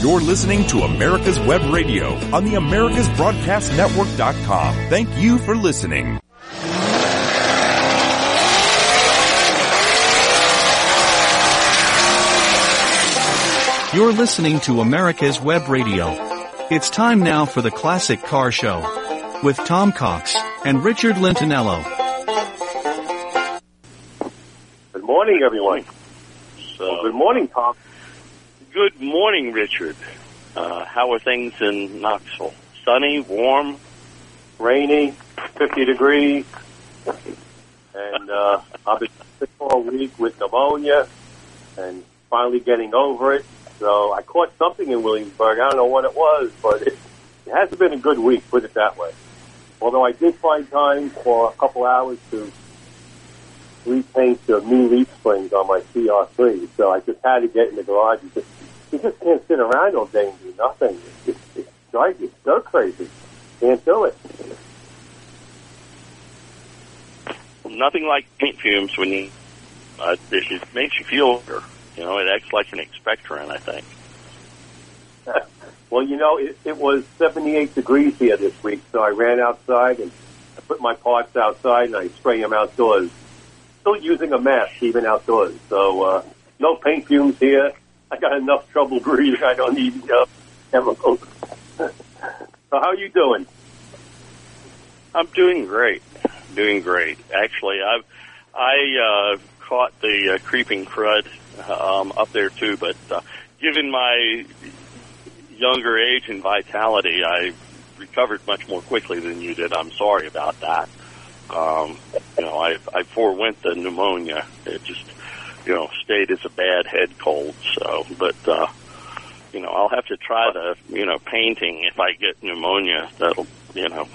You're listening to America's Web Radio on the AmericasBroadcastNetwork.com. Thank you for listening. You're listening to America's Web Radio. It's time now for the Classic Car Show with Tom Cox and Richard Lentinello. Good morning, everyone. So, Good morning, Tom. Good morning, Richard. Uh, how are things in Knoxville? Sunny, warm? Rainy, 50 degrees, and uh, I've been sick all week with pneumonia, and finally getting over it. So I caught something in Williamsburg. I don't know what it was, but it, it hasn't been a good week, put it that way. Although I did find time for a couple hours to repaint the new leaf springs on my CR3, so I just had to get in the garage. You just, you just can't sit around all day and do nothing. It's, it's, it's drives you stir crazy. Can't do it. Nothing like paint fumes when you, uh, it it makes you feel better. You know, it acts like an expectorant, I think. Well, you know, it, it was 78 degrees here this week, so I ran outside and I put my parts outside and I spray them outdoors. Still using a mask even outdoors, so uh, no paint fumes here. I got enough trouble breathing. I don't need uh, chemicals. so how are you doing? I'm doing great. Doing great. Actually, I've I uh, caught the uh, creeping crud um, up there too, but uh, given my younger age and vitality, I recovered much more quickly than you did. I'm sorry about that. Um, you know, I I forewent the pneumonia. It just you know stayed as a bad head cold. So, but uh, you know, I'll have to try the you know painting if I get pneumonia. That'll you know,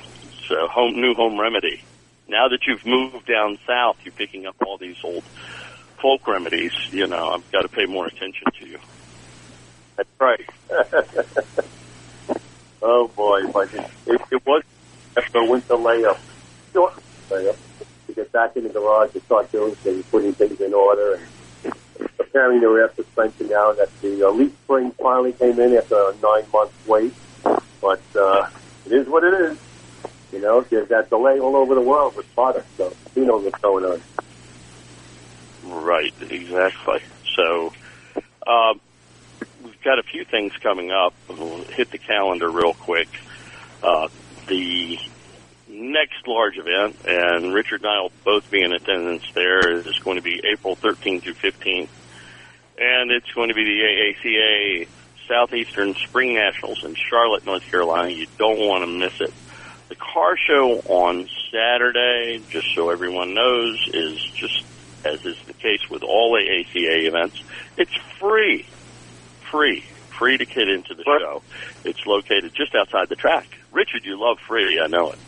a home new home remedy. Now that you've moved down south, you're picking up all these old folk remedies. You know, I've got to pay more attention to you. That's right. oh boy, but it, it was after winter layup, short layup, to get back in the garage and start doing things, putting things in order and preparing the rear suspension now that the leaf spring finally came in after a nine month wait. But uh, it is what it is. You know, there's that delay all over the world with products, so who knows what's going on. Right, exactly. So, uh, we've got a few things coming up. We'll hit the calendar real quick. Uh, the next large event, and Richard and I will both be in attendance there, is going to be April 13th through 15th. And it's going to be the AACA Southeastern Spring Nationals in Charlotte, North Carolina. You don't want to miss it. The car show on Saturday, just so everyone knows, is just as is the case with all AACA events. It's free, free, free to get into the show. It's located just outside the track. Richard, you love free, I know it.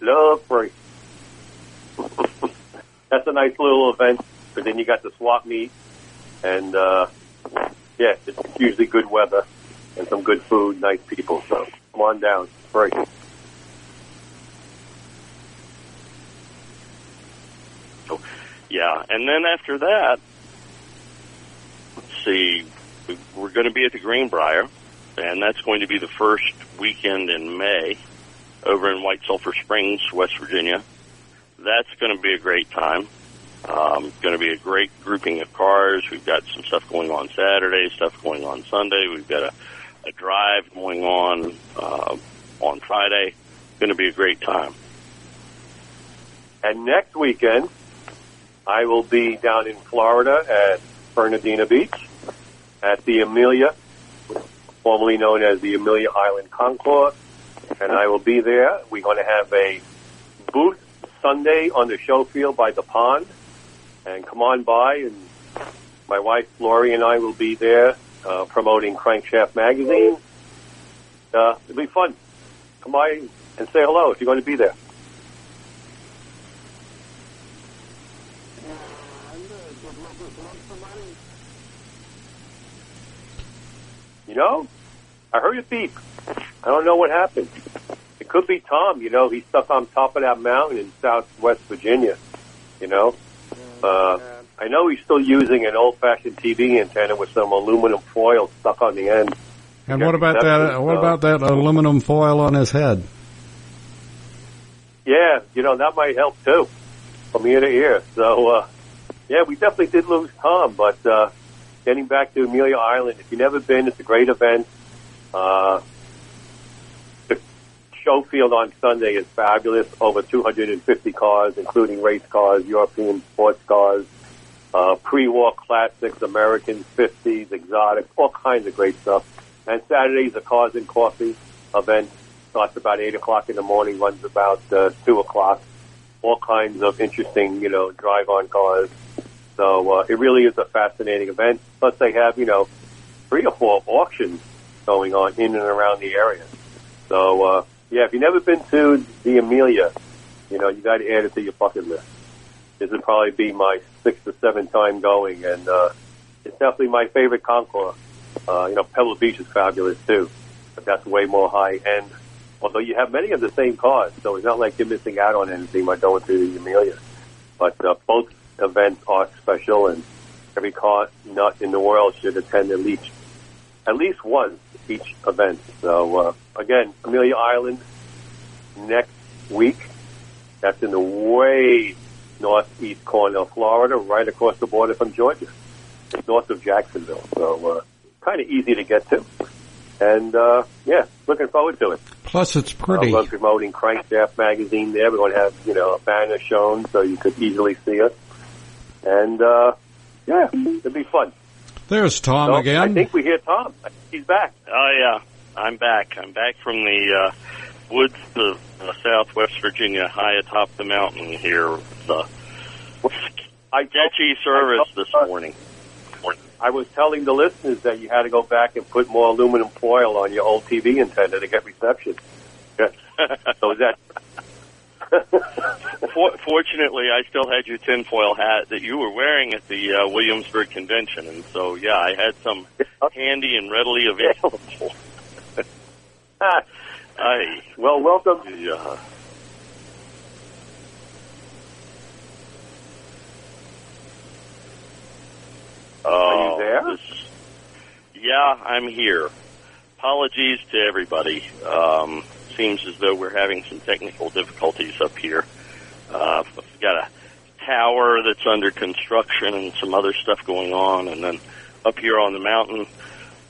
Love free. That's a nice little event, but then you got the swap meet, and uh, yeah, it's usually good weather and some good food, nice people. So come on down, free. So, yeah, and then after that, let's see, we- we're going to be at the Greenbrier, and that's going to be the first weekend in May over in White Sulphur Springs, West Virginia. That's going to be a great time. Um, going to be a great grouping of cars. We've got some stuff going on Saturday, stuff going on Sunday. We've got a, a drive going on uh, on Friday. Going to be a great time. And next weekend, I will be down in Florida at Fernandina Beach at the Amelia, formerly known as the Amelia Island Concours. And I will be there. We're going to have a booth Sunday on the show field by the pond. And come on by, and my wife Lori and I will be there uh, promoting Crankshaft Magazine. Uh, it'll be fun. Come by and say hello if you're going to be there. You know, I heard a beep. I don't know what happened. It could be Tom. You know, he's stuck on top of that mountain in Southwest Virginia. You know, uh, I know he's still using an old-fashioned TV antenna with some aluminum foil stuck on the end. And what about that? What about that aluminum foil on his head? Yeah, you know that might help too, from ear to ear. So, uh, yeah, we definitely did lose Tom, but uh, getting back to Amelia Island, if you've never been, it's a great event. Uh, show field on Sunday is fabulous. Over 250 cars, including race cars, European sports cars, uh, pre-war classics, American 50s, exotics, all kinds of great stuff. And Saturday's a Cars and Coffee event. Starts about 8 o'clock in the morning, runs about uh, 2 o'clock. All kinds of interesting, you know, drive-on cars. So uh, it really is a fascinating event. Plus they have, you know, three or four auctions going on in and around the area. So, uh, yeah, if you've never been to the Amelia, you know, you got to add it to your bucket list. This would probably be my sixth or seventh time going, and uh, it's definitely my favorite Concours. Uh, you know, Pebble Beach is fabulous too, but that's way more high end. Although you have many of the same cars, so it's not like you're missing out on anything by going to the Amelia. But uh, both events are special, and every car nut in the world should attend at least at least once each event. So uh, again, Amelia Island next week. That's in the way northeast corner of Florida, right across the border from Georgia. It's north of Jacksonville, so uh, kind of easy to get to. And uh, yeah, looking forward to it. Plus, it's pretty. we're promoting Crankshaft magazine there. We're going to have you know a banner shown so you could easily see us. And uh, yeah, it'll be fun. There's Tom So, I think we hear Tom. He's back. Oh yeah, I'm back. I'm back from the uh, woods of uh, Southwest Virginia, high atop the mountain here. The I sketchy service this morning. I was telling the listeners that you had to go back and put more aluminum foil on your old TV antenna to get reception. so is that For- fortunately, I still had your tinfoil hat that you were wearing at the uh, Williamsburg convention, and so yeah, I had some handy and readily available. I well, welcome. yeah. Are you there? Oh, this- yeah, I'm here. Apologies to everybody. Um, seems as though we're having some technical difficulties up here. Uh, we've got a tower that's under construction and some other stuff going on, and then up here on the mountain,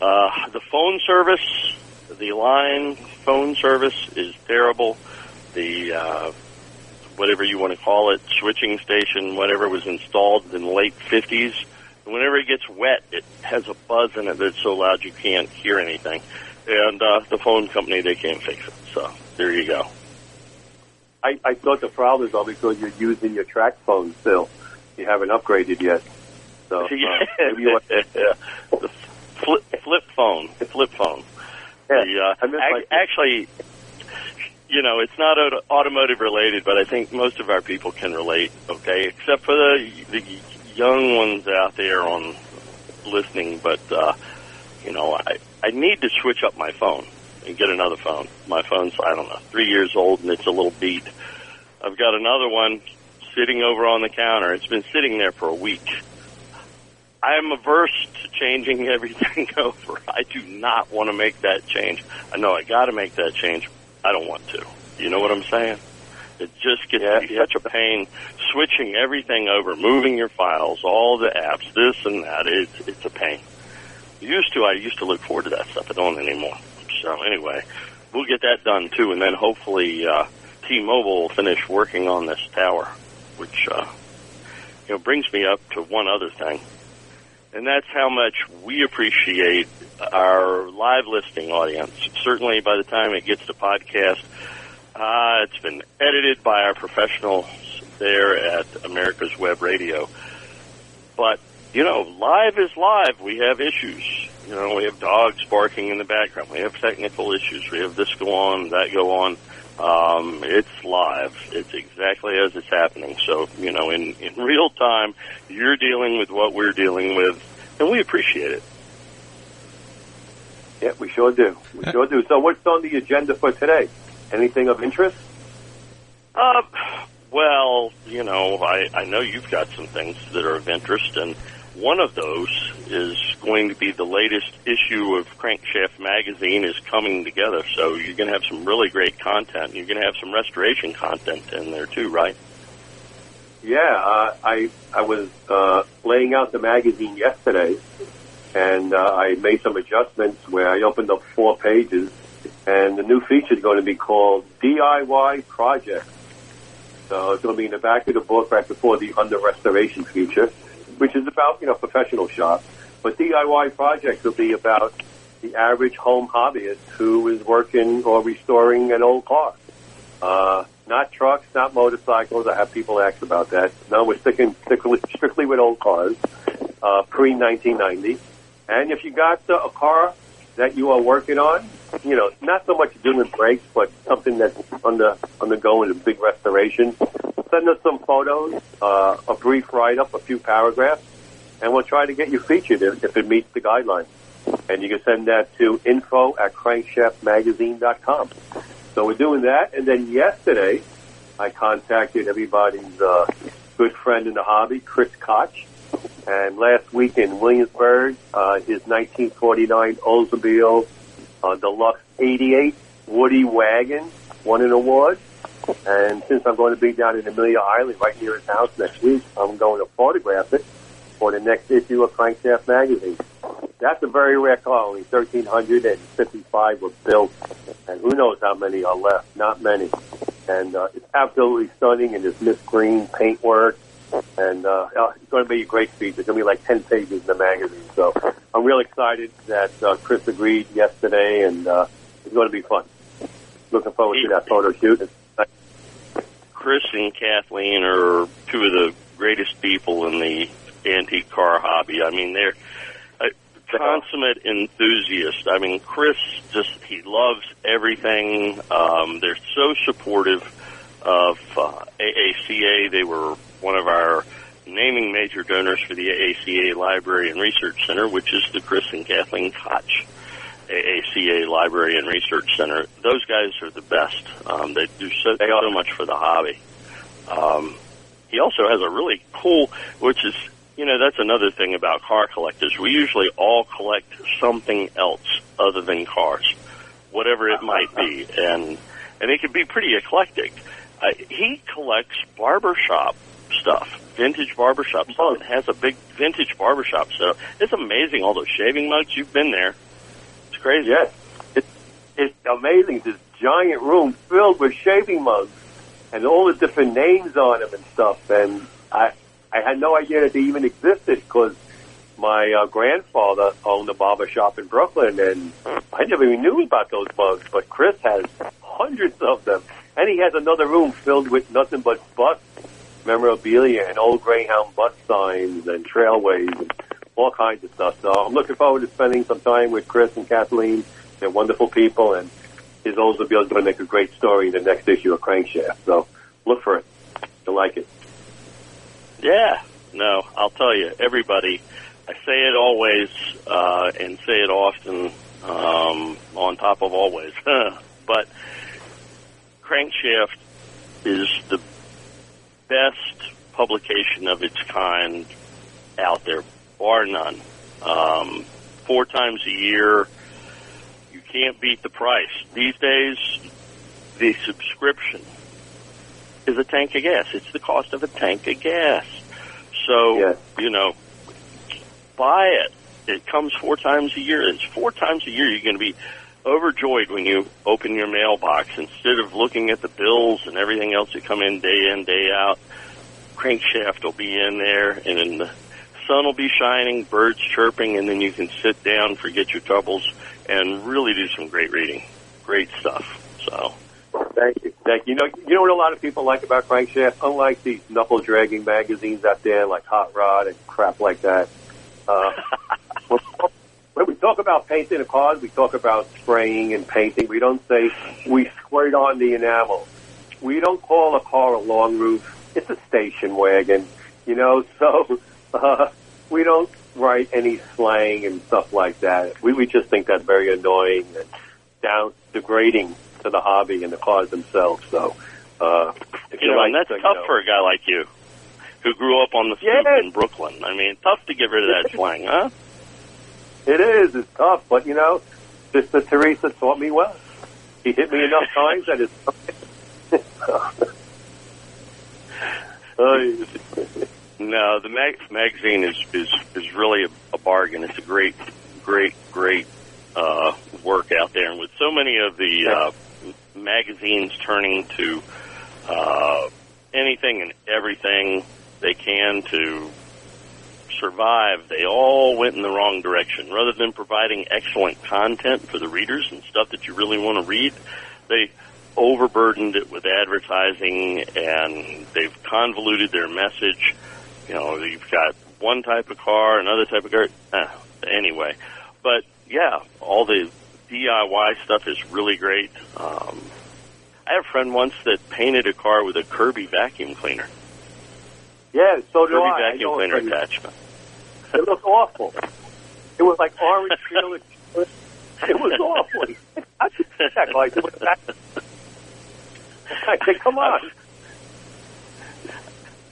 uh, the phone service, the line phone service is terrible. The uh, whatever you want to call it, switching station, whatever was installed in the late 50s. Whenever it gets wet, it has a buzz in it that's so loud you can't hear anything. And uh, the phone company, they can't fix it. So there you go. I, I thought the problem is all because you're using your track phone still. You haven't upgraded yet. So uh, maybe you want yeah. Flip, flip phone, flip phone. Yeah, The, uh, I ac- actually, you know, it's not auto- automotive related, but I think most of our people can relate. Okay, except for the the young ones out there on listening. But uh, you know, I I need to switch up my phone and get another phone. My phone's I don't know three years old and it's a little beat. I've got another one sitting over on the counter. It's been sitting there for a week. I am averse to changing everything over. I do not want to make that change. I know I got to make that change. I don't want to. You know what I'm saying? It just gets Yeah, to be yeah. such a pain switching everything over, moving your files, all the apps, this and that. It's it's a pain. Used to, I used to look forward to that stuff. I don't anymore. So anyway, we'll get that done too, and then hopefully uh, T-Mobile will finish working on this tower, which uh, you know brings me up to one other thing and that's how much we appreciate our live listing audience. Certainly, by the time it gets to podcast, uh, it's been edited by our professionals there at America's Web Radio. But you know, live is live. We have issues. You know, we have dogs barking in the background. We have technical issues. We have this go on, that go on. Um, it's live. It's exactly as it's happening. So, you know, in, in real time, you're dealing with what we're dealing with, and we appreciate it. Yeah, we sure do. We sure do. So what's on the agenda for today? Anything of interest? Uh, well, you know, I, I know you've got some things that are of interest, and one of those is going to be the latest issue of Crankshaft Magazine is coming together. So you're going to have some really great content. You're going to have some restoration content in there too, right? Yeah, uh, I I was uh, laying out the magazine yesterday, and uh, I made some adjustments where I opened up four pages, and the new feature is going to be called DIY Project. So it's going to be in the back of the book right before the under restoration feature, which is about you know professional shops. But DIY Project will be about the average home hobbyist who is working or restoring an old car. Uh, not trucks, not motorcycles. I have people ask about that. No, we're sticking strictly, strictly with old cars, uh, pre 1990. And if you got uh, a car that you are working on, you know, not so much doing brakes, but something that's under undergoing a big restoration, send us some photos, uh, a brief write up, a few paragraphs, and we'll try to get you featured if, if it meets the guidelines. And you can send that to info at crankshaftmagazine.com. So we're doing that. And then yesterday, I contacted everybody's uh, good friend in the hobby, Chris Koch. And last week in Williamsburg, uh, his 1949 Oldsmobile uh, Deluxe 88 Woody Wagon won an award. And since I'm going to be down in Amelia Island, right near his house next week, I'm going to photograph it for the next issue of Crankshaft Magazine. That's a very rare car. Only 1,355 were built, and who knows how many are left. Not many. And uh, it's absolutely stunning in this mist green paintwork. And uh, uh, it's going to be a great feature. It's going to be like 10 pages in the magazine. So I'm really excited that uh, Chris agreed yesterday, and uh, it's going to be fun. Looking forward to that photo shoot. Chris and Kathleen are two of the greatest people in the antique car hobby. I mean, they're a consummate enthusiast. I mean, Chris just, he loves everything. Um, they're so supportive of uh, AACA. They were one of our naming major donors for the AACA Library and Research Center, which is the Chris and Kathleen Koch AACA Library and Research Center. Those guys are the best. Um, they do so, they so much for the hobby. Um, he also has a really cool, which is, you know, that's another thing about car collectors. We usually all collect something else other than cars, whatever it might be, and and it can be pretty eclectic. Uh, he collects barbershop stuff, vintage barbershop stuff, and has a big vintage barbershop setup. It's amazing all those shaving mugs. You've been there. It's crazy. Yes, it's it's amazing. This giant room filled with shaving mugs and all the different names on them and stuff. And I I had no idea that they even existed because my uh, grandfather owned a barber shop in Brooklyn, and I never even knew about those mugs. But Chris has hundreds of them, and he has another room filled with nothing but bus memorabilia and old Greyhound bus signs and trailways and all kinds of stuff. So I'm looking forward to spending some time with Chris and Kathleen. They're wonderful people, and his Oldsmobile is going to make a great story in the next issue of Crankshaft. So look for it. You'll like it. Yeah. No, I'll tell you, everybody, I say it always, uh, and say it often, um, on top of always. but Crankshaft is the best publication of its kind out there, bar none. Um, four times a year, you can't beat the price. These days, the subscription is a tank of gas. It's the cost of a tank of gas. So, Yes. you know, buy it. It comes four times a year. It's four times a year. You're going to be overjoyed when you open your mailbox. Instead of looking at the bills and everything else that come in day in, day out, crankshaft will be in there and then the sun will be shining, birds chirping, and then you can sit down, forget your troubles, and really do some great reading. Great stuff. So, Thank you. Thank you. You know, you know what a lot of people like about Crankshaft? Unlike these knuckle dragging magazines out there like Hot Rod and crap like that. Uh, when- when we talk about painting a car, we talk about spraying and painting. We don't say we squirt on the enamel. We don't call a car a long roof. It's a station wagon, you know. So uh, we don't write any slang and stuff like that. We we just think that's very annoying and down degrading to the hobby and the cars themselves. So uh, if you know, like, and that's so, you tough know, for a guy like you. who grew up on the stoop Yes. in Brooklyn. I mean, tough to get rid of that slang, huh? It is. It's tough, but you know, Sister Teresa taught me well. He hit me enough times that it's. No, the mag- magazine is is is really a, a bargain. It's a great, great, great uh, work out there, and with so many of the uh, magazines turning to uh, anything and everything they can to survive, they all went in the wrong direction. Rather than providing excellent content for the readers and stuff that you really want to read, they overburdened it with advertising and they've convoluted their message. You know, you've got one type of car, another type of car. Eh, anyway, but yeah, all the DIY stuff is really great. Um, I had a friend once that painted a car with a Kirby vacuum cleaner. yeah, so do Kirby I. I vacuum know cleaner attachment. It looked awful. It was like orange peel. It it was awful. I could check like it was that. I said, come on.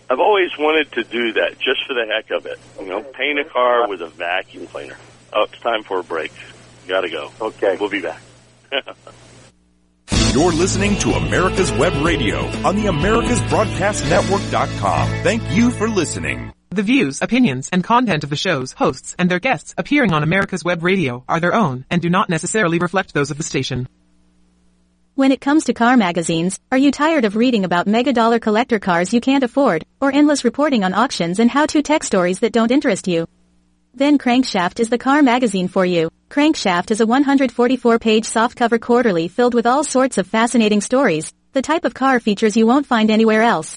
I've always wanted to do that just for the heck of it. You know, paint a car with a vacuum cleaner. Oh, it's time for a break. Gotta go. Okay. We'll be back. You're listening to America's Web Radio on the AmericasBroadcastNetwork.com. Thank you for listening. The views, opinions, and content of the shows, hosts, and their guests appearing on America's Web Radio are their own and do not necessarily reflect those of the station. When it comes to car magazines, are you tired of reading about mega dollar collector cars you can't afford, or endless reporting on auctions and how-to tech stories that don't interest you? Then Crankshaft is the car magazine for you. Crankshaft is a 144-page softcover quarterly filled with all sorts of fascinating stories, the type of car features you won't find anywhere else.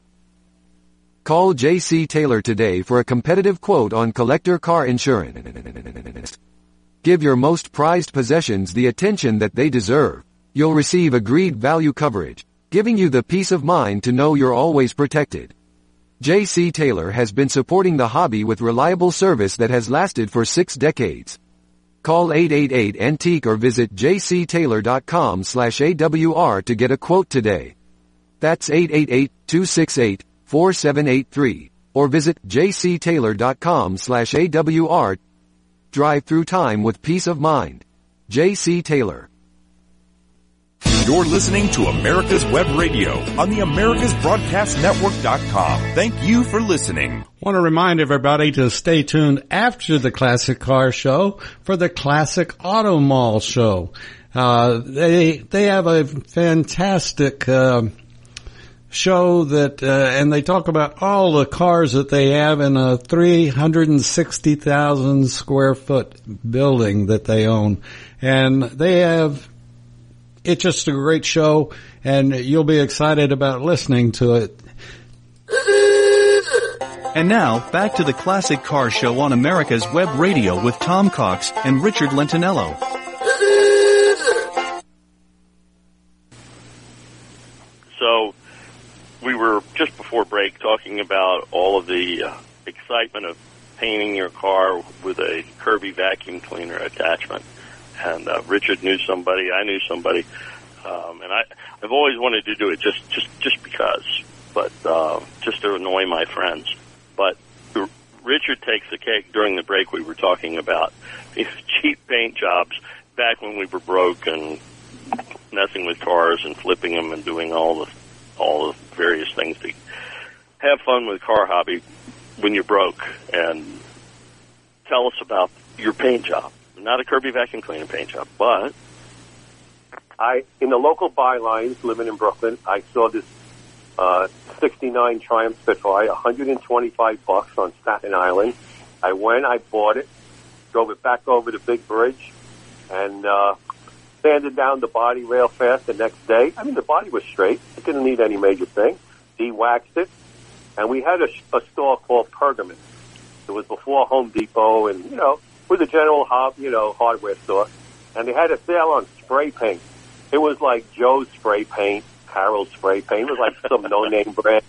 Call J.C. Taylor today for a competitive quote on collector car insurance. Give your most prized possessions the attention that they deserve. You'll receive agreed value coverage, giving you the peace of mind to know you're always protected. J.C. Taylor has been supporting the hobby with reliable service that has lasted for six decades. Call 888-ANTIQUE or visit jctaylor.com slash AWR to get a quote today. That's 888-268-4783 or visit jctaylor.com slash AWR. Drive through time with peace of mind. J.C. Taylor. You're listening to America's Web Radio on the AmericasBroadcastNetwork.com. Thank you for listening. Want to remind everybody to stay tuned after the Classic Car Show for the Classic Auto Mall Show. Uh, they they have a fantastic uh, show that, uh, and they talk about all the cars that they have in a 360,000 square foot building that they own, and they have. It's just a great show, and you'll be excited about listening to it. And now, back to the Classic Car Show on America's Web Radio with Tom Cox and Richard Lentinello. We were just before break talking about all of the uh, excitement of painting your car with a Kirby vacuum cleaner attachment. And uh, Richard knew somebody, I knew somebody, um, and I I've always wanted to do it just just just because, but uh, just to annoy my friends. But Richard takes the cake. During the break, we were talking about these cheap paint jobs back when we were broke and messing with cars and flipping them and doing all the all the various things to have fun with car hobby when you're broke. And tell us about your paint job. Not a Kirby vacuum cleaner paint job, but I in the local bylines living in Brooklyn, I saw this uh, 69 Triumph Spitfire, 125 bucks on Staten Island. I went, I bought it, drove it back over the big bridge, and uh, sanded down the body real fast the next day. I mean, the body was straight; it didn't need any major thing. De-waxed it, and we had a, a store called Pergamon. It was before Home Depot, and you know, it was a general hub, you know, hardware store, and they had a sale on spray paint. It was like Joe's spray paint, Carol's spray paint. It was like some no-name brand.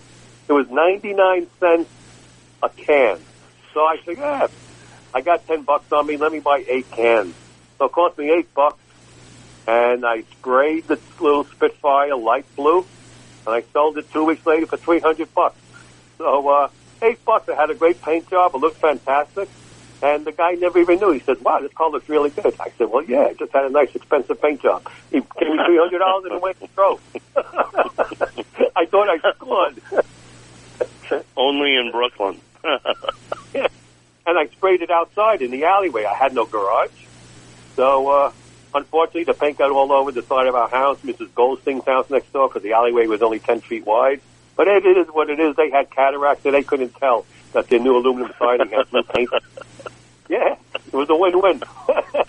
It was 99 cents a can. So I said, yeah, I got 10 bucks on me. Let me buy eight cans. So it cost me eight bucks. And I sprayed the little Spitfire light blue. And I sold it two weeks later for 300 bucks. So, uh, eight bucks. I had a great paint job. It looked fantastic. And the guy never even knew. He said, wow, this car looks really good. I said, well, yeah, I just had a nice expensive paint job. He gave me $300 and went and drove. I thought I scored. Only in Brooklyn. yeah. And I sprayed it outside in the alleyway. I had no garage. So, uh, unfortunately, the paint got all over the side of our house, Mrs. Goldstein's house next door, because the alleyway was only 10 feet wide. But it is what it is. They had cataracts, and they couldn't tell that their new aluminum siding had blue paint. Yeah, it was a win-win.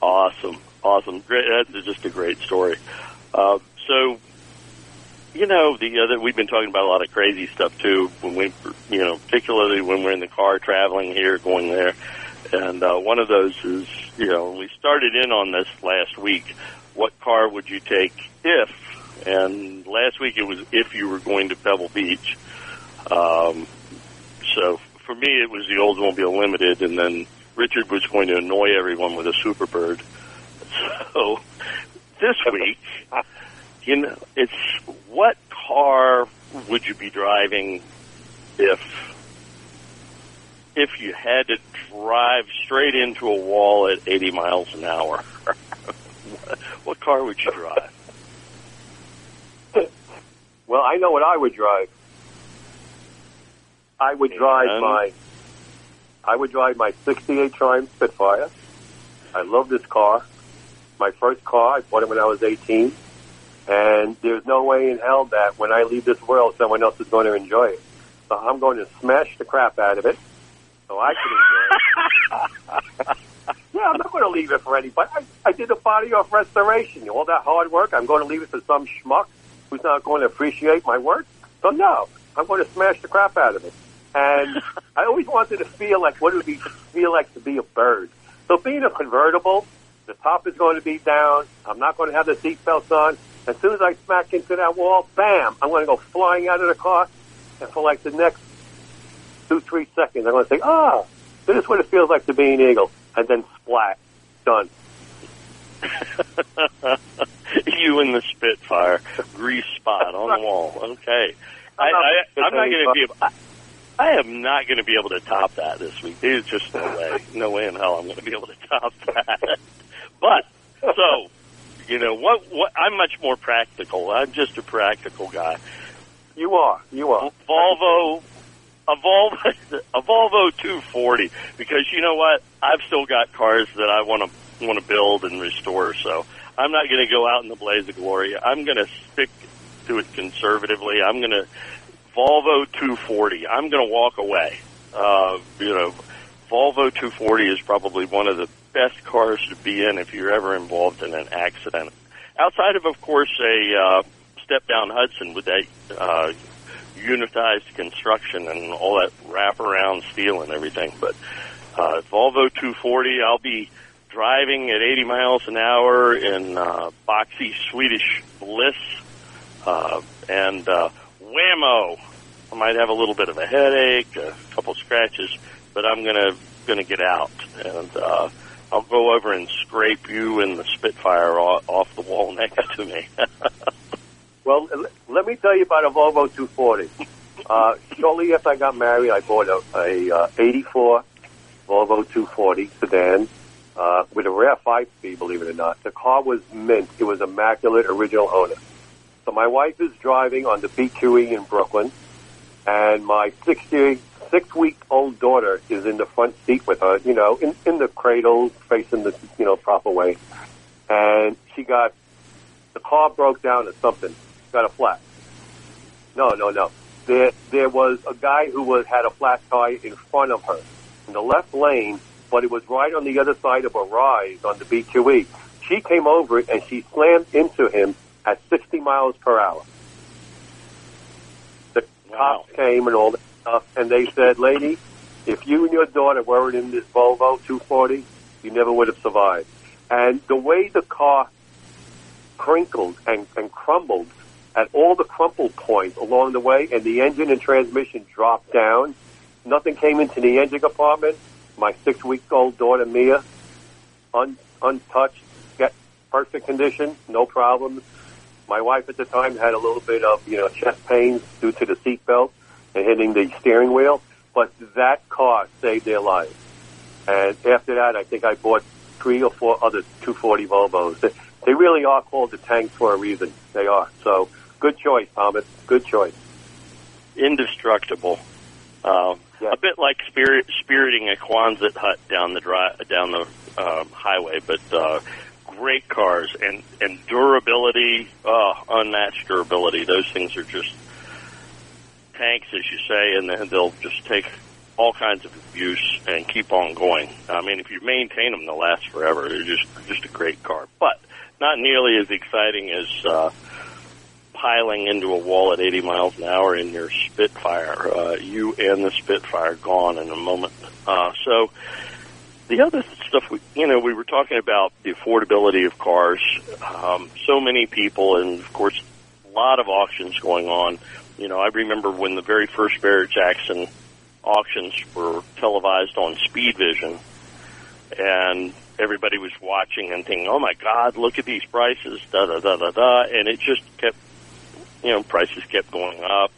awesome, awesome, great. That's just a great story. Uh, so, you know, the other we've been talking about a lot of crazy stuff too. When we, you know, particularly when we're in the car traveling here, going there, and uh, one of those is, you know, we started in on this last week. What car would you take if? And last week it was if you were going to Pebble Beach. Um, so for me, it was the Oldsmobile Limited, and then Richard was going to annoy everyone with a Superbird. So this week, you know, it's what car would you be driving if if you had to drive straight into a wall at 80 miles an hour? what car would you drive? Well, I know what I would drive. I would drive And? my I would drive my 68 Triumph Spitfire. I love this car. My first car, I bought it when I was 18. And there's no way in hell that when I leave this world, someone else is going to enjoy it. So I'm going to smash the crap out of it so I can enjoy it. yeah, I'm not going to leave it for anybody. I, I did a body off restoration. All that hard work, I'm going to leave it for some schmuck who's not going to appreciate my work. So no, I'm going to smash the crap out of it. And I always wanted to feel like what it would be feel like to be a bird. So being a convertible, the top is going to be down. I'm not going to have the seatbelts on. As soon as I smack into that wall, bam, I'm going to go flying out of the car. And for like the next two, three seconds, I'm going to say, ah, this is what it feels like to be an eagle. And then splat. Done. you and the Spitfire, grease spot on the wall. Okay, I, I'm not I, I'm not going to be. Able, I, I am not going to be able to top that this week. There's just no way, no way in hell I'm going to be able to top that. But so, you know what? What I'm much more practical. I'm just a practical guy. You are. You are. Volvo, a Volvo, a Volvo 240. Because you know what? I've still got cars that I want to want to build and restore. So I'm not going to go out in the blaze of glory. I'm going to stick to it conservatively. I'm going to Volvo 240. I'm going to walk away. Uh, you know, Volvo 240 is probably one of the best cars to be in if you're ever involved in an accident. Outside of, of course, a uh, step down Hudson with that uh, unitized construction and all that wraparound steel and everything. But uh, Volvo 240, I'll be driving at 80 miles an hour in uh, boxy Swedish bliss, uh, and uh, whammo, I might have a little bit of a headache, a couple scratches, but I'm gonna gonna get out, and uh, I'll go over and scrape you and the Spitfire off, off the wall next to me. Well, let me tell you about a Volvo 240. Uh, shortly after I got married, I bought a, a uh, 84 Volvo 240 sedan uh, with a rare five-speed, believe it or not. The car was mint. It was immaculate, original owner. So my wife is driving on the BQE in Brooklyn, and my 66-week-old daughter is in the front seat with her, you know, in, in the cradle, facing the, you know, proper way. And she got, the car broke down or something. Got a flat. No, no, no. There, there was a guy who was had a flat tire in front of her in the left lane, but it was right on the other side of a rise on the BQE. She came over it and she slammed into him at 60 miles per hour. The cops came and all that stuff, and they said, "Lady, if you and your daughter weren't in this Volvo 240, you never would have survived." And the way the car crinkled and, and crumbled at all the crumple points along the way, and the engine and transmission dropped down. Nothing came into the engine compartment. My six-week-old daughter Mia, un, untouched, get perfect condition, no problems. My wife at the time had a little bit of you know chest pains due to the seatbelt and hitting the steering wheel, but that car saved their lives. And after that, I think I bought three or four other 240 Volvos. They, they really are called the tanks for a reason. They are. So good choice, Thomas. Good choice. Indestructible. Uh, A bit like spirit, spiriting a Quonset hut down the dry, down the um, highway, but uh, great cars and and durability, uh, unmatched durability. Those things are just tanks, as you say, and they'll just take all kinds of abuse and keep on going. I mean, if you maintain them, they'll last forever. They're just just a great car, but not nearly as exciting as uh, piling into a wall at 80 miles an hour in your Spitfire. Uh, you and the Spitfire gone in a moment. Uh, so the other stuff we, you know, we were talking about the affordability of cars. Um, so many people, and of course, a lot of auctions going on. You know, I remember when the very first Barrett Jackson auctions were televised on Speedvision, and everybody was watching and thinking, "Oh my God, look at these prices!" Da da da da da, and it just kept, you know, prices kept going up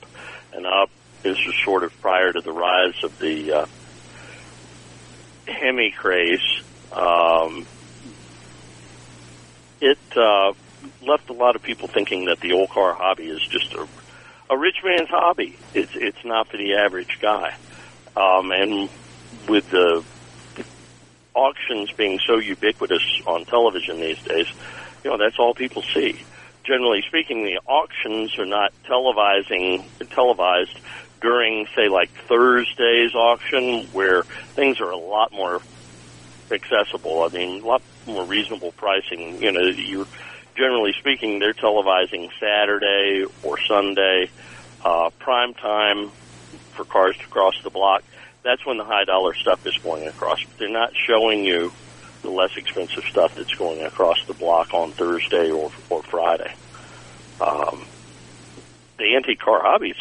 and up. This was sort of prior to the rise of the uh, Hemi craze. Um, it uh, left a lot of people thinking that the old car hobby is just a, a rich man's hobby. It's it's not for the average guy. Um, and with the auctions being so ubiquitous on television these days, you know, that's all people see. Generally speaking, the auctions are not televising, televised during, say, like Thursday's auction, where things are a lot more accessible. I mean, a lot more reasonable pricing. You know, you're generally speaking, they're televising Saturday or Sunday, uh, prime time for cars to cross the block that's when the high dollar stuff is going across. But they're not showing you the less expensive stuff that's going across the block on Thursday or or Friday. Um, the antique car hobbies,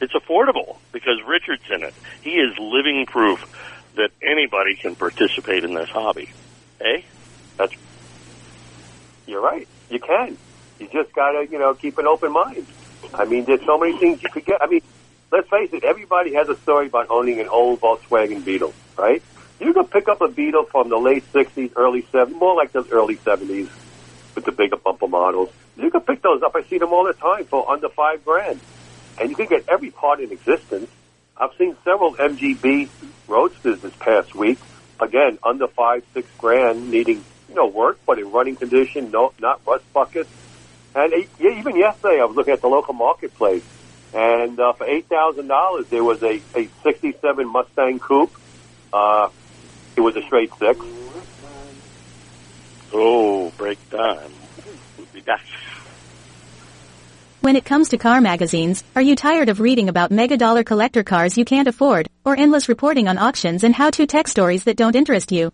it's affordable because Richard's in it. He is living proof that anybody can participate in this hobby. Eh? That's You're right. You can. You just gotta, you know, keep an open mind. I mean, there's so many things you could get. I mean, let's face it, everybody has a story about owning an old Volkswagen Beetle, right? You can pick up a Beetle from the late 60s, early 70s, more like the early 70s with the bigger bumper models. You can pick those up. I see them all the time for under five grand. And you can get every part in existence. I've seen several MGB Roadsters this past week. Again, under five, six grand, needing, you know, work, but in running condition, no, not rust buckets. And even yesterday, I was looking at the local marketplace and uh, for eight thousand dollars, there was a, a '67 Mustang Coupe. Uh, it was a straight six. Oh, break time. When it comes to car magazines, are you tired of reading about mega dollar collector cars you can't afford, or endless reporting on auctions and how-to tech stories that don't interest you?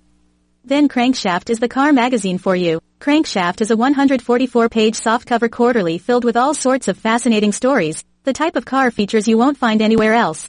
Then Crankshaft is the car magazine for you. Crankshaft is a 144-page softcover quarterly filled with all sorts of fascinating stories, the type of car features you won't find anywhere else.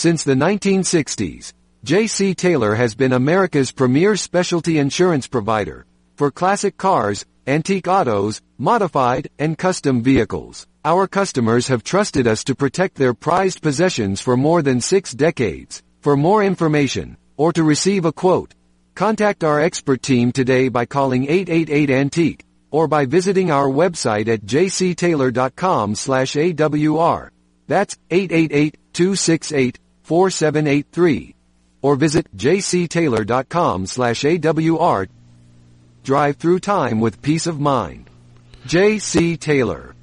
Since the 1960s, J.C. Taylor has been America's premier specialty insurance provider for classic cars, antique autos, modified, and custom vehicles. Our customers have trusted us to protect their prized possessions for more than six decades. For more information, or to receive a quote, contact our expert team today by calling 888-ANTIQUE or by visiting our website at jctaylor.com slash AWR. That's 888 268-4783 or visit jctaylor.com slash AWR. Drive through time with peace of mind. J.C. Taylor.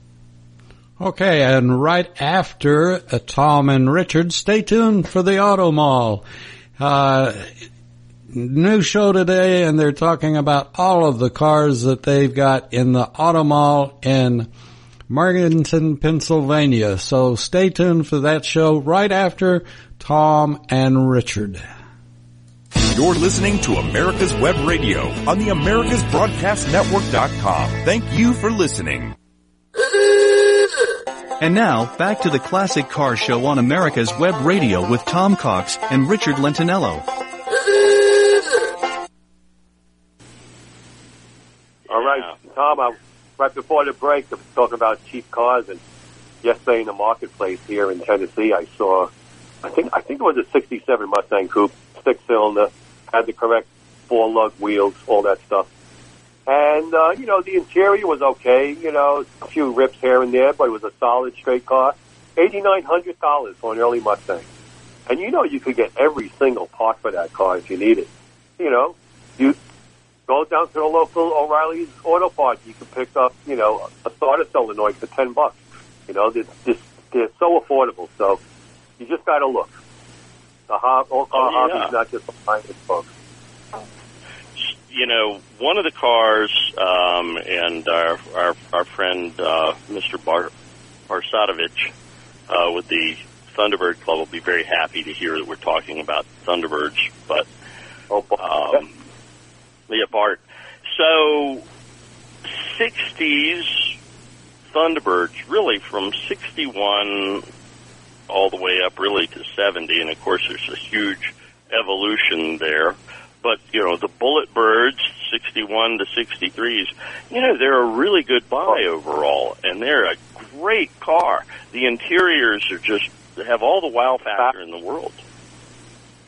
Okay, and right after uh, Tom and Richard, stay tuned for the Auto Mall. Uh, new show today, and they're talking about all of the cars that they've got in the Auto Mall in Morganton, Pennsylvania. So stay tuned for that show right after Tom and Richard. You're listening to America's Web Radio on the AmericasBroadcastNetwork.com. Thank you for listening. And now, back to the Classic Car Show on America's Web Radio with Tom Cox and Richard Lentinello. All right, Tom, I, right before the break, I was talking about cheap cars, and yesterday in the marketplace here in Tennessee, I saw, I think, I think it was a '67 Mustang Coupe, six cylinder, had the correct four lug wheels, all that stuff. And, uh, you know, the interior was okay, you know, a few rips here and there, but it was a solid straight car. $8,900 for an early Mustang. And you know you could get every single part for that car if you need it. You know, you go down to the local O'Reilly's Auto Parts, you can pick up, you know, a starter solenoid for 10 bucks. You know, they're, just, they're so affordable. So you just got to look. The hob- all car Oh, yeah. hobby's not just a finance folks. you know, one of the cars, um, and our our, our friend uh, Mr. Bar Barsadovich uh, with the Thunderbird Club will be very happy to hear that we're talking about Thunderbirds. But Oh, um, Bart. So, '60s Thunderbirds, really from '61 all the way up, really to '70, and of course, there's a huge evolution there. But you know, the Bullet Birds, '61 to '63s, you know, they're a really good buy overall, and they're a great car. The interiors are just they have all the wow factor in the world.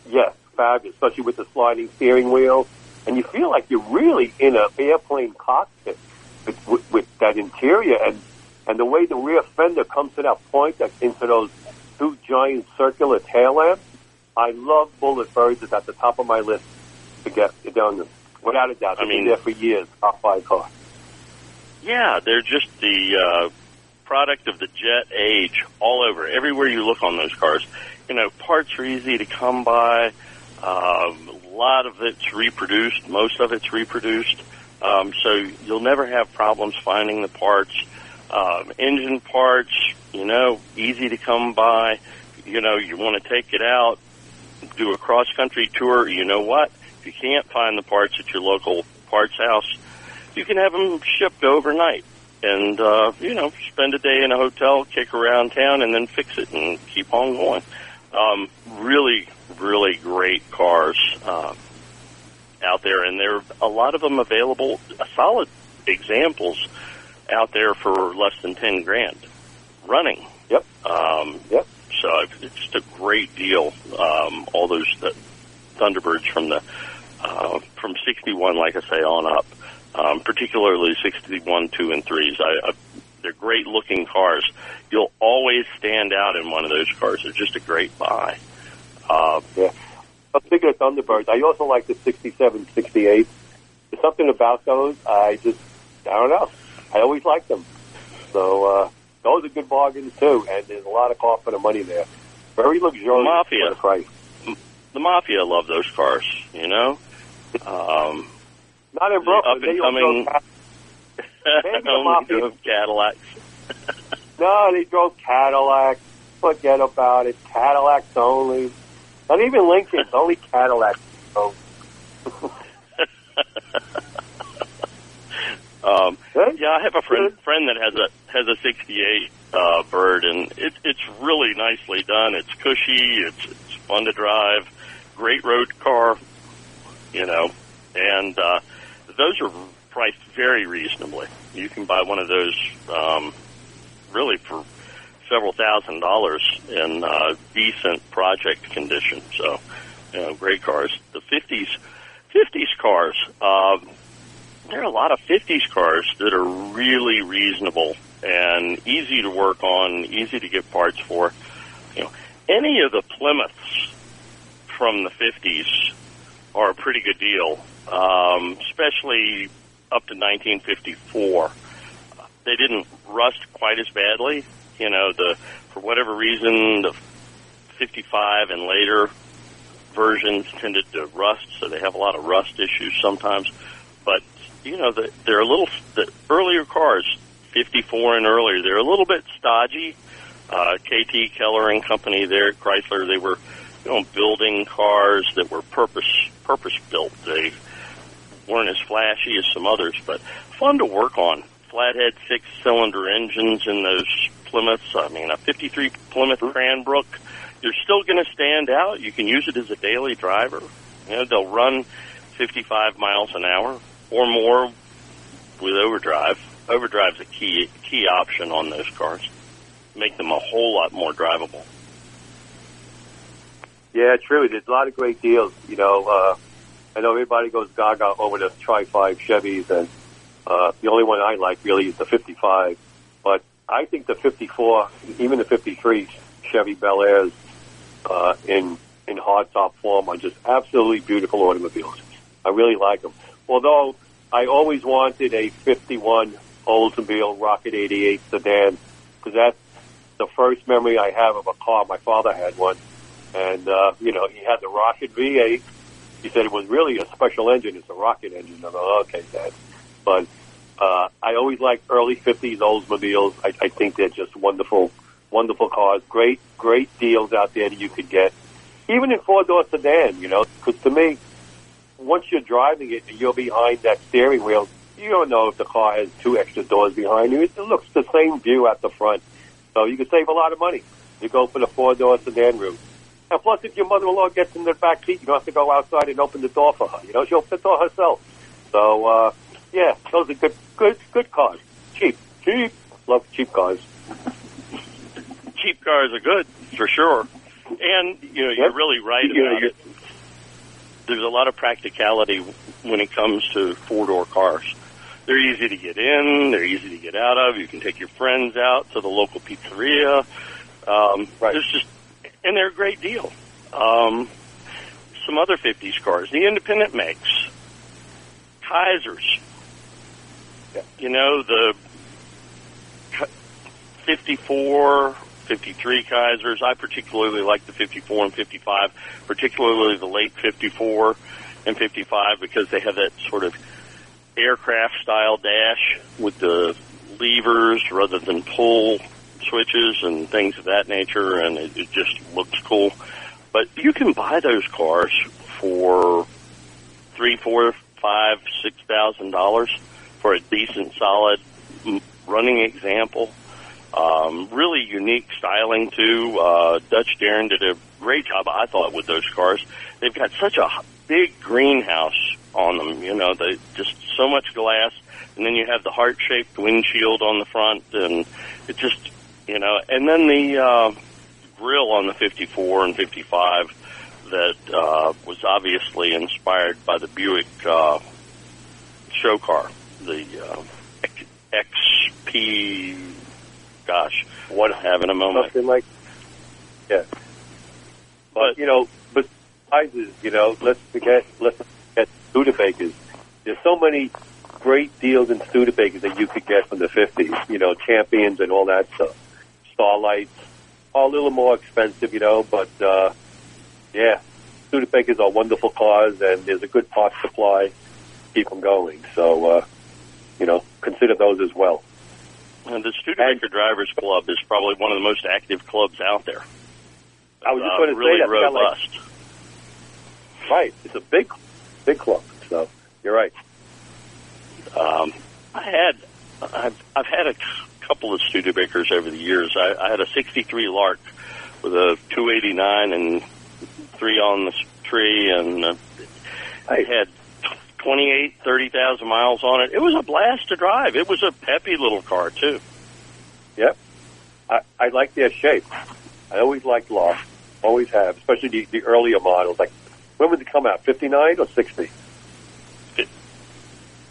Yes, fabulous, especially with the sliding steering wheel. And you feel like you're really in an airplane cockpit with, with, with that interior and, and the way the rear fender comes to that point that into those two giant circular tail lamps. I love Bullet Birds. It's at the top of my list to get it done. Without a doubt. I They've mean- been there for years. Top five car. Yeah, they're just the uh, product of the jet age all over. Everywhere you look on those cars, you know, parts are easy to come by. Um, a lot of it's reproduced. Most of it's reproduced. Um, so you'll never have problems finding the parts. Um, engine parts, you know, easy to come by. You know, you want to take it out, do a cross country tour. You know what? If you can't find the parts at your local parts house, you can have them shipped overnight and uh, you know spend a day in a hotel, kick around town, and then fix it and keep on going. Um, really, really great cars uh, out there, and there are a lot of them available. uh, Solid examples out there for less than ten grand running. Yep. Um, Yep. So it's just a great deal. Um, all those the Thunderbirds from the uh, from '61, like I say, on up. Um, particularly '61, two, and threes. I, I, they're great looking cars. You'll always stand out in one of those cars. They're just a great buy. Uh, Yeah. I'm thinking of Thunderbirds. I also like the 67, 68. There's something about those. I just, I don't know. I always like them. So, uh, those are good bargains too. And there's a lot of car for the money there. Very luxurious Mafia. for the price. the mafia love those cars. You know. Um, Not in Brooklyn. up and coming Maybe the Mafia. Cadillacs. No, they drove Cadillacs. Forget about it. Cadillacs only. Not even Lincolns. only Cadillacs. So, Um, yeah, I have a friend friend that has a has a '68 uh, bird, and it, it's really nicely done. It's cushy. It's it's fun to drive. Great road car, you know, and uh, those are priced very reasonably. You can buy one of those um, really for several thousand dollars in uh, decent project condition. So, you know, great cars. The '50s, '50s cars. Um, there are a lot of 50s cars that are really reasonable and easy to work on, easy to get parts for. You know, any of the Plymouths from the 50s are a pretty good deal, um, especially up to 1954. They didn't rust quite as badly. You know, the for whatever reason, the 55 and later versions tended to rust, so they have a lot of rust issues sometimes. But you know, the, they're a little the earlier cars, 54 and earlier, they're a little bit stodgy. Uh, KT Keller and Company there, Chrysler, they were you know building cars that were purpose purpose built. They weren't as flashy as some others, but fun to work on. Flathead six cylinder engines in those Plymouths. I mean, a 53 Plymouth Cranbrook they're still going to stand out. You can use it as a daily driver. You know, they'll run 55 miles an hour or more with overdrive. Overdrive's a key key option on those cars. Make them a whole lot more drivable. Yeah, true. There's a lot of great deals. You know, uh, I know everybody goes gaga over the Tri Five Chevys, and uh, the only one I like really is the 55. But I think the 54, even the 53 Chevy Bel Airs, uh, in in hardtop form are just absolutely beautiful automobiles. I really like them. Although I always wanted a 51 Oldsmobile Rocket 88 sedan because that's the first memory I have of a car. My father had one, and uh, you know he had the Rocket V8. He said it was really a special engine. It's a rocket engine. I'm like, okay, Dad. But uh, I always liked early 50s Oldsmobiles. I, I think they're just wonderful wonderful cars, great, great deals out there that you could get, even in four door sedan. You know, because to me, once you're driving it and you're behind that steering wheel, you don't know if the car has two extra doors behind you. It looks the same view at the front, so you can save a lot of money. You go for the four door sedan route. And plus, if your mother-in-law gets in the back seat, you don't have to go outside and open the door for her. You know, she'll open the door herself. So, uh, yeah, those are good, good, good cars. Cheap, cheap. Love cheap cars cheap cars are good for sure. And you know, you're really right about it. There's a lot of practicality when it comes to four door cars. They're easy to get in. They're easy to get out of. You can take your friends out to the local pizzeria. Um, right. There's just, and they're a great deal. Um, some other 50s cars. The independent makes. Kaisers. You know, the 54 53 Kaisers. I particularly like the 54 and 55, particularly the late 54 and 55 because they have that sort of aircraft style dash with the levers rather than pull switches and things of that nature, and it, it just looks cool. But you can buy those cars for three, four, five, six thousand dollars for a decent, solid running example. Um, really unique styling too. Uh, Dutch Darrin did a great job, I thought, with those cars. They've got such a big greenhouse on them. You know, they just so much glass, and then you have the heart-shaped windshield on the front, and it just, you know, and then the uh, grill on the 54 and 55 that uh, was obviously inspired by the Buick uh, show car, the uh, XP gosh, what having a moment. Something like, yeah. But, you know, but prizes, you know, let's forget, let's forget Studebakers. There's so many great deals in Studebakers that you could get from the 50s, you know, champions and all that stuff. Starlights are a little more expensive, you know, but, uh, yeah, Studebakers are wonderful cars and there's a good parts supply. Keep them going. So, uh, you know, consider those as well. And the Studebaker Drivers Club is probably one of the most active clubs out there. I was just uh, going to really say that. robust. Like, right, it's a big, big club. So you're right. Um, I had, I've, I've had a couple of Studebakers over the years. I, I had a '63 Lark with a 289 and three on the tree, and uh, I had 28, 30,000 miles on it. It was a blast to drive. It was a peppy little car too. Yep. I, I like their shape. I always liked Lark. Always have, especially the, the earlier models. Like, when would they come out? 59 or 60?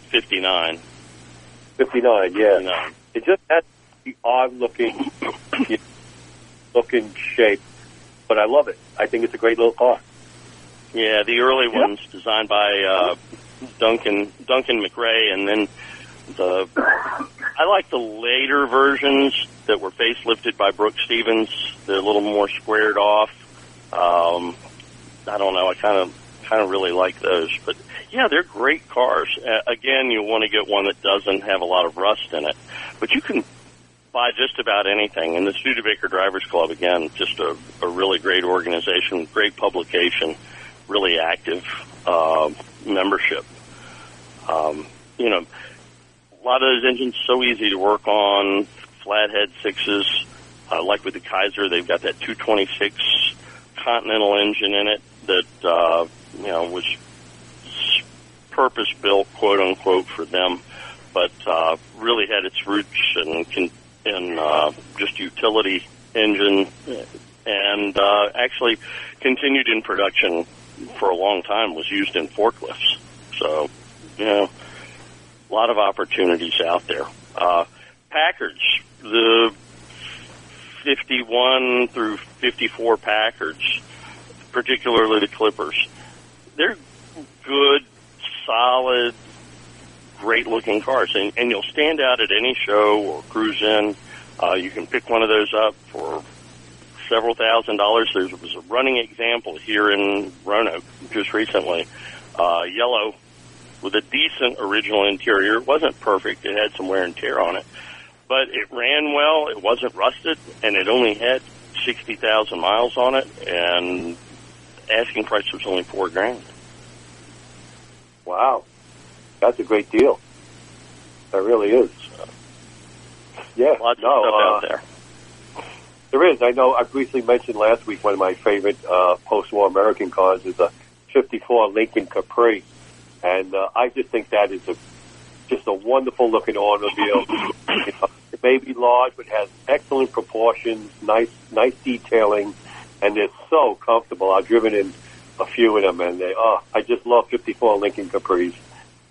59. 59, yeah. 59. It just had the odd looking, looking shape. but I love it. I think it's a great little car. Yeah, the early ones designed by uh, Duncan Duncan McRae, and then the I like the later versions that were facelifted by Brooks Stevens. They're a little more squared off. Um, I don't know. I kind of kind of really like those, but yeah, they're great cars. Uh, again, you want to get one that doesn't have a lot of rust in it, but you can buy just about anything. And the Studebaker Drivers Club, again, just a, a really great organization, great publication, really active uh, membership. Um, you know, a lot of those engines so easy to work on, flathead sixes. Uh, like with the Kaiser, they've got that 226 Continental engine in it that uh, you know was purpose built, quote unquote, for them, but uh, really had its roots in in uh, just utility engine, and uh, actually continued in production for a long time. Was used in forklifts, so you know, a lot of opportunities out there. Uh, Packards, the 51 through 54 Packards, particularly the Clippers, they're good, solid, great looking cars. And, and you'll stand out at any show or cruise in. Uh, you can pick one of those up for several thousand dollars. There was a running example here in Roanoke just recently. Uh, yellow with a decent original interior. It wasn't perfect. It had some wear and tear on it, but it ran well. It wasn't rusted and it only had 60,000 miles on it and asking price was only four grand. Wow, that's a great deal. That really is. Yeah, Lots no, of stuff uh, out there. There is. I know. I briefly mentioned last week one of my favorite uh, post-war American cars is a '54 Lincoln Capri, and uh, I just think that is a just a wonderful looking automobile. Know, it may be large, but has excellent proportions, nice nice detailing, and they're so comfortable. I've driven in a few of them, and they oh, I just love '54 Lincoln Capris.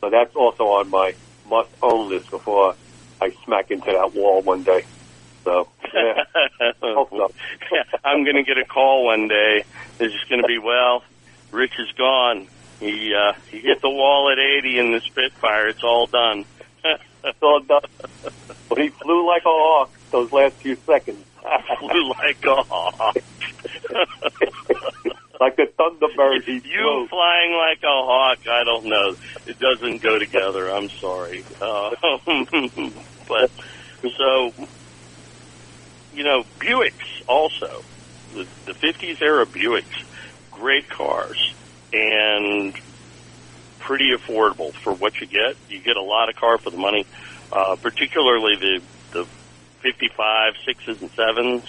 So that's also on my must-own list before I smack into that wall one day. So yeah. So. I'm going to get a call one day. It's just going to be, well, Rich is gone. He uh, he hit the wall at 80 in the Spitfire. It's all done. It's all done. But he flew like a hawk those last few seconds. Flew like a hawk. like a thunderbird. He you flew. flying like a hawk, I don't know. It doesn't go together. I'm sorry. Uh, but so, you know, Buicks also, the, the 50s era Buicks, great cars and pretty affordable for what you get. You get a lot of car for the money, uh, particularly the, the 55, sixes and sevens.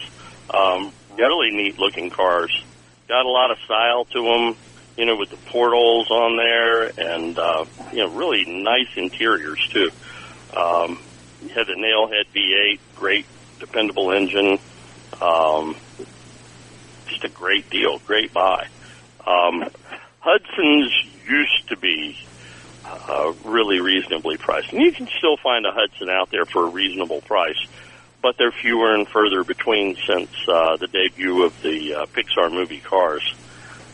Um, really neat looking cars. Got a lot of style to them, you know, with the portals on there and, uh, you know, really nice interiors too. Um, you had the Nailhead V8, great, dependable engine. Um, just a great deal, great buy. Um, Hudson's used to be uh, really reasonably priced, and you can still find a Hudson out there for a reasonable price, but they're fewer and further between since uh, the debut of the uh, Pixar movie Cars.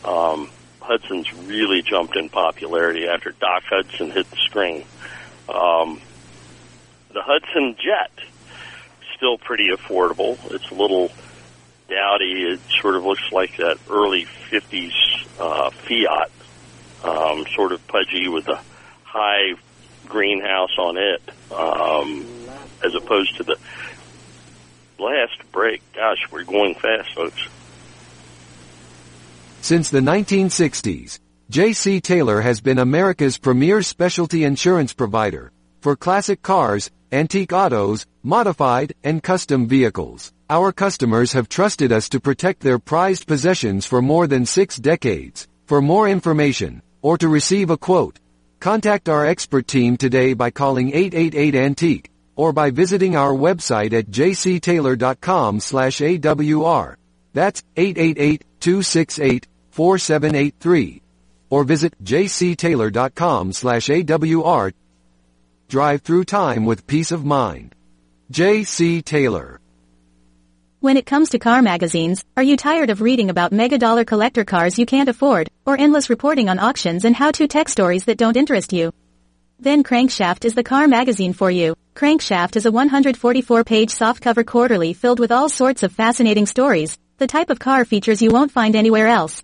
Um, Hudson's really jumped in popularity after Doc Hudson hit the screen. Um, the Hudson Jet still pretty affordable. It's a little dowdy. It sort of looks like that early '50s uh, Fiat, um, sort of pudgy with a high greenhouse on it, um, as opposed to the last break. Gosh, we're going fast, folks. Since the 1960s, J.C. Taylor has been America's premier specialty insurance provider for classic cars, antique autos, modified, and custom vehicles. Our customers have trusted us to protect their prized possessions for more than six decades. For more information, or to receive a quote, contact our expert team today by calling 888-ANTIQUE, or by visiting our website at jctaylor.com slash AWR. That's 888-268-4783. Or visit jctaylor.com slash AWR. Drive through time with peace of mind. J.C. Taylor. When it comes to car magazines, are you tired of reading about mega dollar collector cars you can't afford, or endless reporting on auctions and how-to tech stories that don't interest you? Then Crankshaft is the car magazine for you. Crankshaft is a 144-page softcover quarterly filled with all sorts of fascinating stories, the type of car features you won't find anywhere else.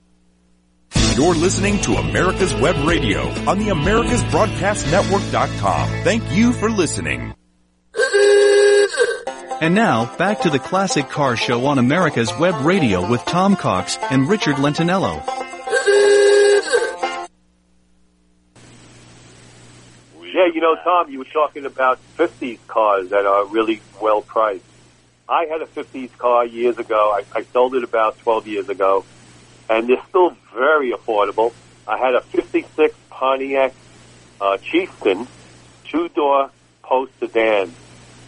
You're listening to America's Web Radio on the AmericasBroadcastNetwork.com. Thank you for listening. And now, back to the Classic Car Show on America's Web Radio with Tom Cox and Richard Lentinello. Yeah, you know, Tom, you were talking about 50s cars that are really well priced. I had a 50s car years ago. I, I sold it about 12 years ago, and they're still very affordable. I had a 56 Pontiac uh, Chieftain, two-door post sedan,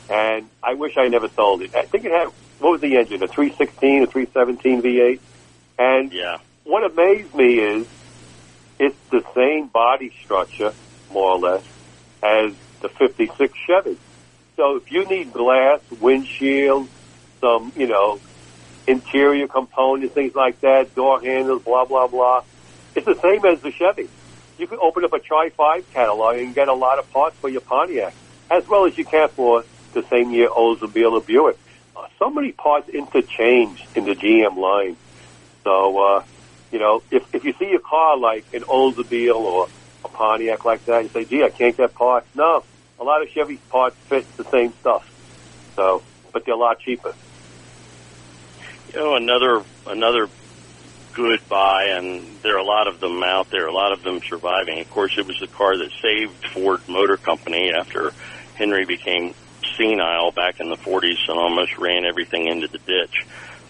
and I wish I never sold it. I think it had, what was the engine, a 316 or 317 V8? And Yeah. what amazed me is it's the same body structure, more or less, as the 56 Chevy. So if you need glass, windshield, some, you know, interior components, things like that, door handles, blah, blah, blah, it's the same as the Chevy. You can open up a Tri-5 catalog and get a lot of parts for your Pontiac, as well as you can for the same year Oldsmobile or Buick. Uh, so many parts interchange in the GM line. So, uh, you know, if, if you see a car like an Oldsmobile or a Pontiac like that, you say, gee, I can't get parts. No, a lot of Chevy parts fit the same stuff. So, but they're a lot cheaper. You know, another another good buy, and there are a lot of them out there. A lot of them surviving. Of course, it was the car that saved Ford Motor Company after Henry became senile back in the 40s and almost ran everything into the ditch.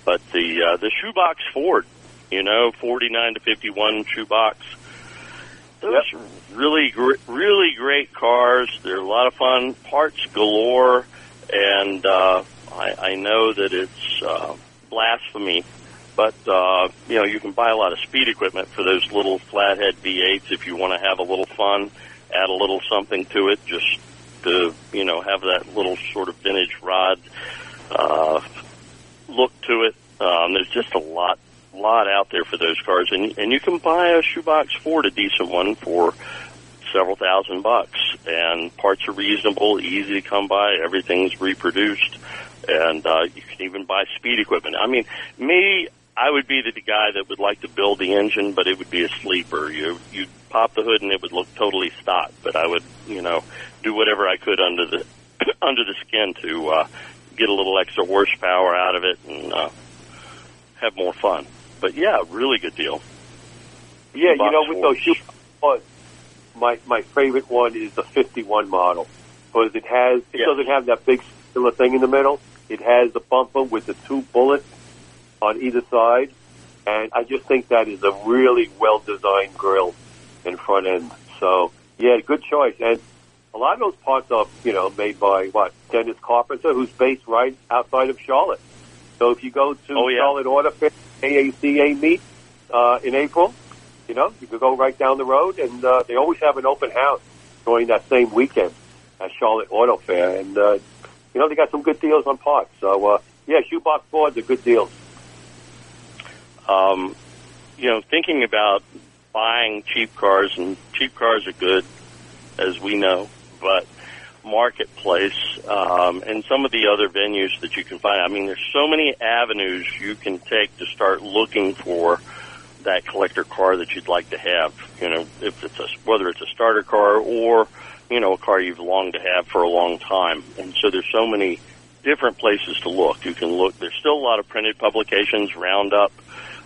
But the uh, the shoebox Ford, you know, 49 to 51 shoebox. Those are really gr- really great cars. They're a lot of fun. Parts galore, and uh, I, I know that it's uh, blasphemy but uh, you know you can buy a lot of speed equipment for those little flathead V8s if you want to have a little fun, add a little something to it, just to you know have that little sort of vintage rod uh, look to it. Um, there's just a lot lot out there for those cars, and and you can buy a shoebox Ford, a decent one for several thousand bucks, and parts are reasonable, easy to come by. Everything's reproduced, and uh, you can even buy speed equipment. I mean, me, I would be the guy that would like to build the engine, but it would be a sleeper. You you pop the hood and it would look totally stock, but I would you know do whatever I could under the under the skin to uh, get a little extra horsepower out of it and uh, have more fun. But yeah, really good deal. Yeah, you know, with those Fords. my my favorite one is the 51 model because it has it Yeah. doesn't have that big circular thing in the middle. It has the bumper with the two bullets on either side, and I just think that is a really well designed grill and front end. So yeah, good choice. And a lot of those parts are you know made by what Dennis Carpenter, who's based right outside of Charlotte. So if you go to Oh, yeah. Charlotte Auto Fair, AACA meet uh, in April, you know, you could go right down the road, and uh, they always have an open house during that same weekend at Charlotte Auto Fair, and uh, you know they got some good deals on parts. So uh, yeah, shoebox Fords are good deals. um, you know, thinking about buying cheap cars, and cheap cars are good, as we know, but marketplace um, and some of the other venues that you can find. I mean, there's so many avenues you can take to start looking for that collector car that you'd like to have. You know, if it's a whether it's a starter car or you know a car you've longed to have for a long time. And so there's so many different places to look. You can look. There's still a lot of printed publications. Roundup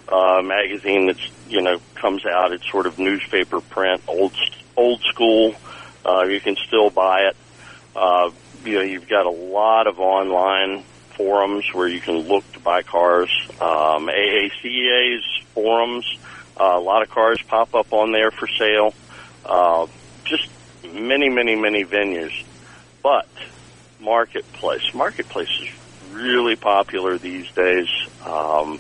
uh, magazine that's you know comes out. It's sort of newspaper print, old old school. Uh, you can still buy it. Uh, you know, you've got a lot of online forums where you can look to buy cars. Um, AACA's forums, uh, a lot of cars pop up on there for sale. Uh, just many, many, many venues. But marketplace, marketplace is really popular these days. Um,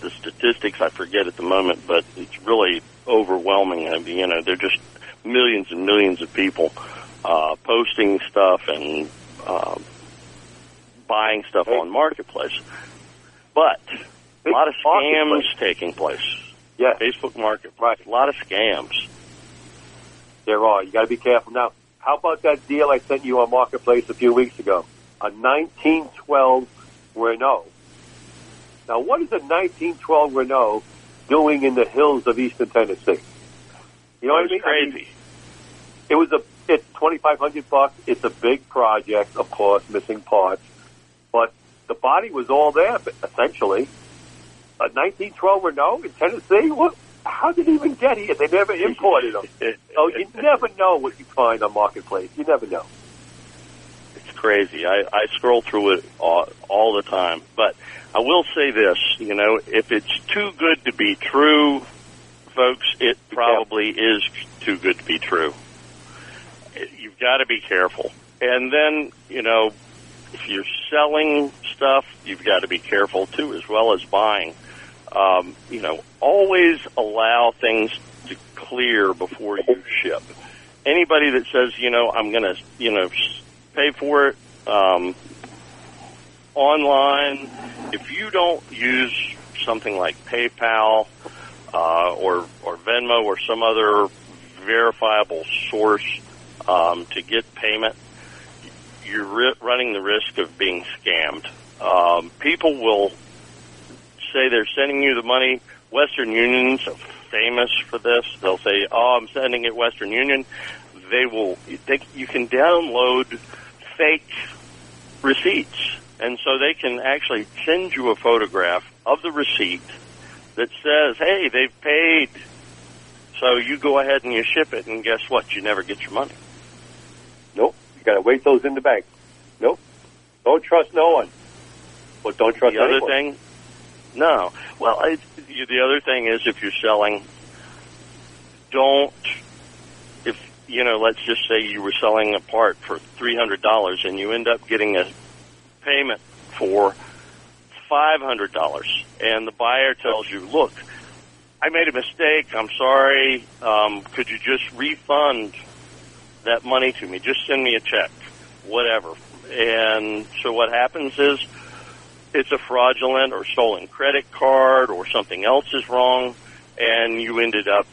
the statistics I forget at the moment, but it's really overwhelming. I mean, you know, they're just millions and millions of people uh, posting stuff and uh, buying stuff on marketplace. But a lot of scams taking place. Yeah, Facebook Marketplace, a lot of scams. There are. You got to be careful. Now, how about that deal I sent you on Marketplace a few weeks ago? A 1912 Renault. Now, what is a 1912 Renault doing in the hills of eastern Tennessee? You know what I mean? I mean, crazy. it was a it's twenty five hundred bucks. It's a big project, of course, missing parts, but the body was all there essentially. A nineteen twelve Renault in Tennessee. What? How did it even get here? They never imported them. Oh, you never know what you find on marketplace. You never know. It's crazy. I, I scroll through it all, all the time. But I will say this, you know, if it's too good to be true, folks, it probably is too good to be true. You've got to be careful. And then, you know, if you're selling stuff, you've got to be careful too, as well as buying. Um, you know, always allow things to clear before you ship. Anybody that says, you know, I'm going to, you know, pay for it um, online, if you don't use something like PayPal uh, or or Venmo or some other verifiable source um, to get payment, you're running the risk of being scammed. Um, people will say they're sending you the money. Western Union's famous for this. They'll say, "Oh, I'm sending it Western Union." They will. They, you can download fake receipts, and so they can actually send you a photograph of the receipt that says, "Hey, they've paid." So you go ahead and you ship it, and guess what? You never get your money. Nope. You got to wait those in the bank. Nope. Don't trust no one. But don't trust the other anyone. thing, no. Well, I, you- the other thing is if you're selling, don't. If you know, let's just say you were selling a part for three hundred dollars and you end up getting a payment for five hundred dollars, and the buyer tells you, "Look, I made a mistake. I'm sorry. Um, could you just refund that money to me? Just send me a check, whatever." And so what happens is it's a fraudulent or stolen credit card or something else is wrong and you ended up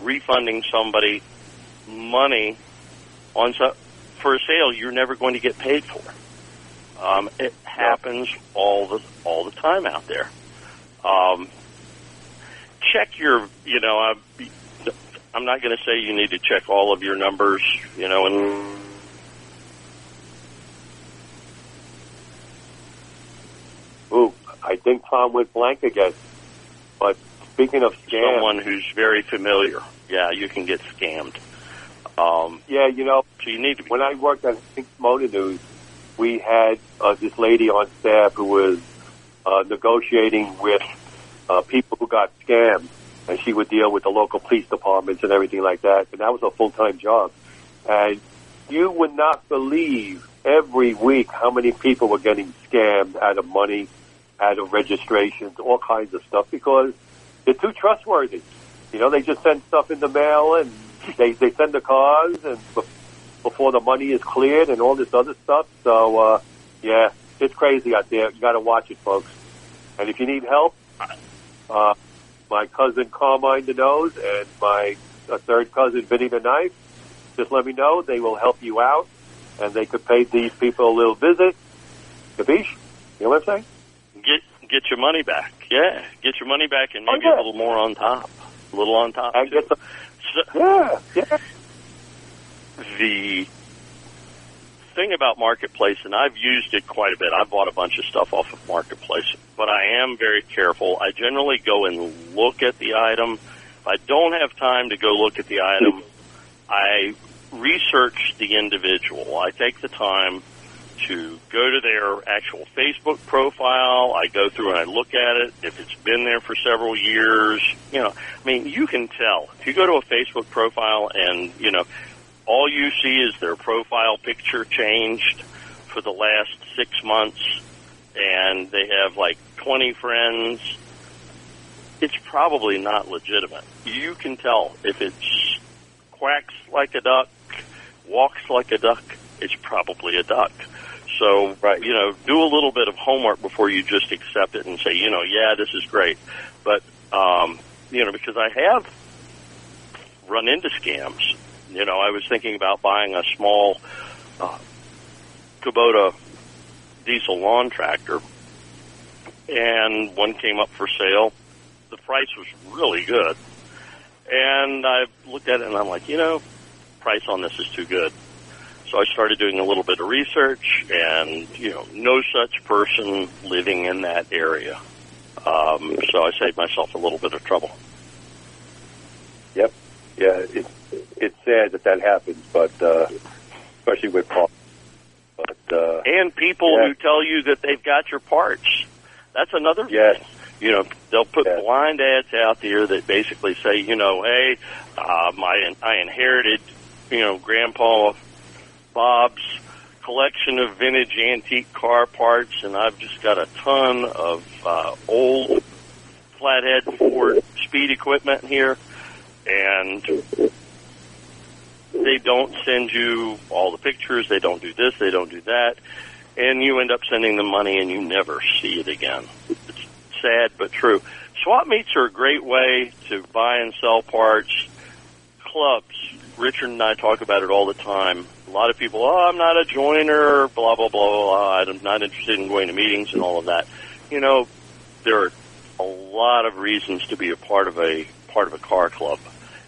refunding somebody money on so, for a sale you're never going to get paid for. Um, it happens all the all the time out there. Um, check your, you know, I'm, I'm not going to say you need to check all of your numbers, you know, and I think Tom went blank again. But speaking of scams, someone who's very familiar. Yeah, you can get scammed. Um, yeah, you know, so you need to be. when I worked at Hemmings Motor News, we had uh, this lady on staff who was uh, negotiating with uh, people who got scammed, and she would deal with the local police departments and everything like that. And that was a full time job. And you would not believe every week how many people were getting scammed out of money, out of registrations, all kinds of stuff because they're too trustworthy. You know, they just send stuff in the mail and they they send the cars and before the money is cleared and all this other stuff. So uh, yeah, it's crazy out there. You got to watch it, folks. And if you need help, uh, my cousin Carmine the Nose and my uh, third cousin Vinny the Knife, just let me know. They will help you out, and they could pay these people a little visit. Capiche? You know what I'm saying? Get get your money back. Yeah, get your money back and Oh, maybe yeah. a little more on top. A little on top. Too. get some, So, yeah, yeah. the thing about Marketplace, and I've used it quite a bit. I bought a bunch of stuff off of Marketplace, but I am very careful. I generally go and look at the item. If I don't have time to go look at the item, I research the individual. I take the time to go to their actual Facebook profile. I go through and I look at it. If it's been there for several years, you know, I mean, you can tell. If you go to a Facebook profile and, you know, all you see is their profile picture changed for the last six months and they have like 20 friends, it's probably not legitimate. You can tell if it's quacks like a duck, walks like a duck, it's probably a duck. So, right. you know, do a little bit of homework before you just accept it and say, you know, yeah, this is great. But, um, you know, because I have run into scams. You know, I was thinking about buying a small uh, Kubota diesel lawn tractor, and one came up for sale. The price was really good. And I looked at it and I'm like, you know, price on this is too good. So I started doing a little bit of research and, you know, no such person living in that area. Um, so I saved myself a little bit of trouble. Yep. Yeah, it's it's sad that that happens, but uh, especially with Paul. But uh, and people yeah. who tell you that they've got your parts. That's another yes. thing. You know, they'll put Yeah. blind ads out there that basically say, you know, hey, uh, my I inherited, you know, Grandpa Bob's collection of vintage antique car parts, and I've just got a ton of uh, old flathead Ford speed equipment here, and they don't send you all the pictures. They don't do this. They don't do that, and you end up sending them money, and you never see it again. It's sad but true. Swap meets are a great way to buy and sell parts. Clubs. Richard and I talk about it all the time. Lot of people, oh, I'm not a joiner, blah, blah, blah, blah. I'm not interested in going to meetings and all of that. You know, there are a lot of reasons to be a part of a, part of a car club.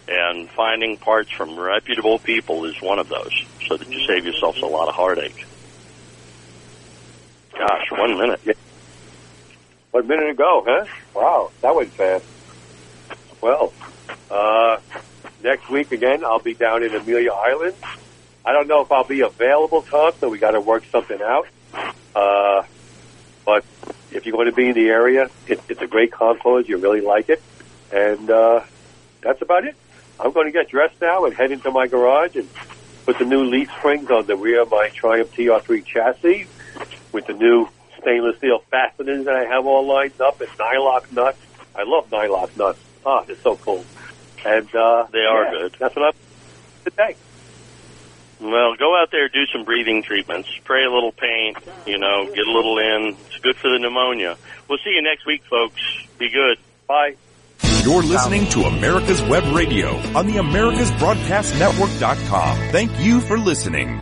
And finding parts from reputable people is one of those, so that you save yourselves a lot of heartache. Gosh, one minute. One minute ago, huh? Wow, that went fast. Well, uh, next week again, I'll be down in Amelia Island. I don't know if I'll be available, Tom, so we got to work something out. Uh, but if you're going to be in the area, it, it's a great concourse. You really like it, and uh, that's about it. I'm going to get dressed now and head into my garage and put the new leaf springs on the rear of my Triumph TR3 chassis with the new stainless steel fasteners that I have all lined up and nylock nuts. I love nylock nuts. Ah, they're so cool. And uh, They are yeah, good. That's what I'm today. Well, go out there, do some breathing treatments, spray a little paint, you know, get a little in. It's good for the pneumonia. We'll see you next week, folks. Be good. Bye. You're listening to America's Web Radio on the AmericasBroadcastNetwork.com. Thank you for listening.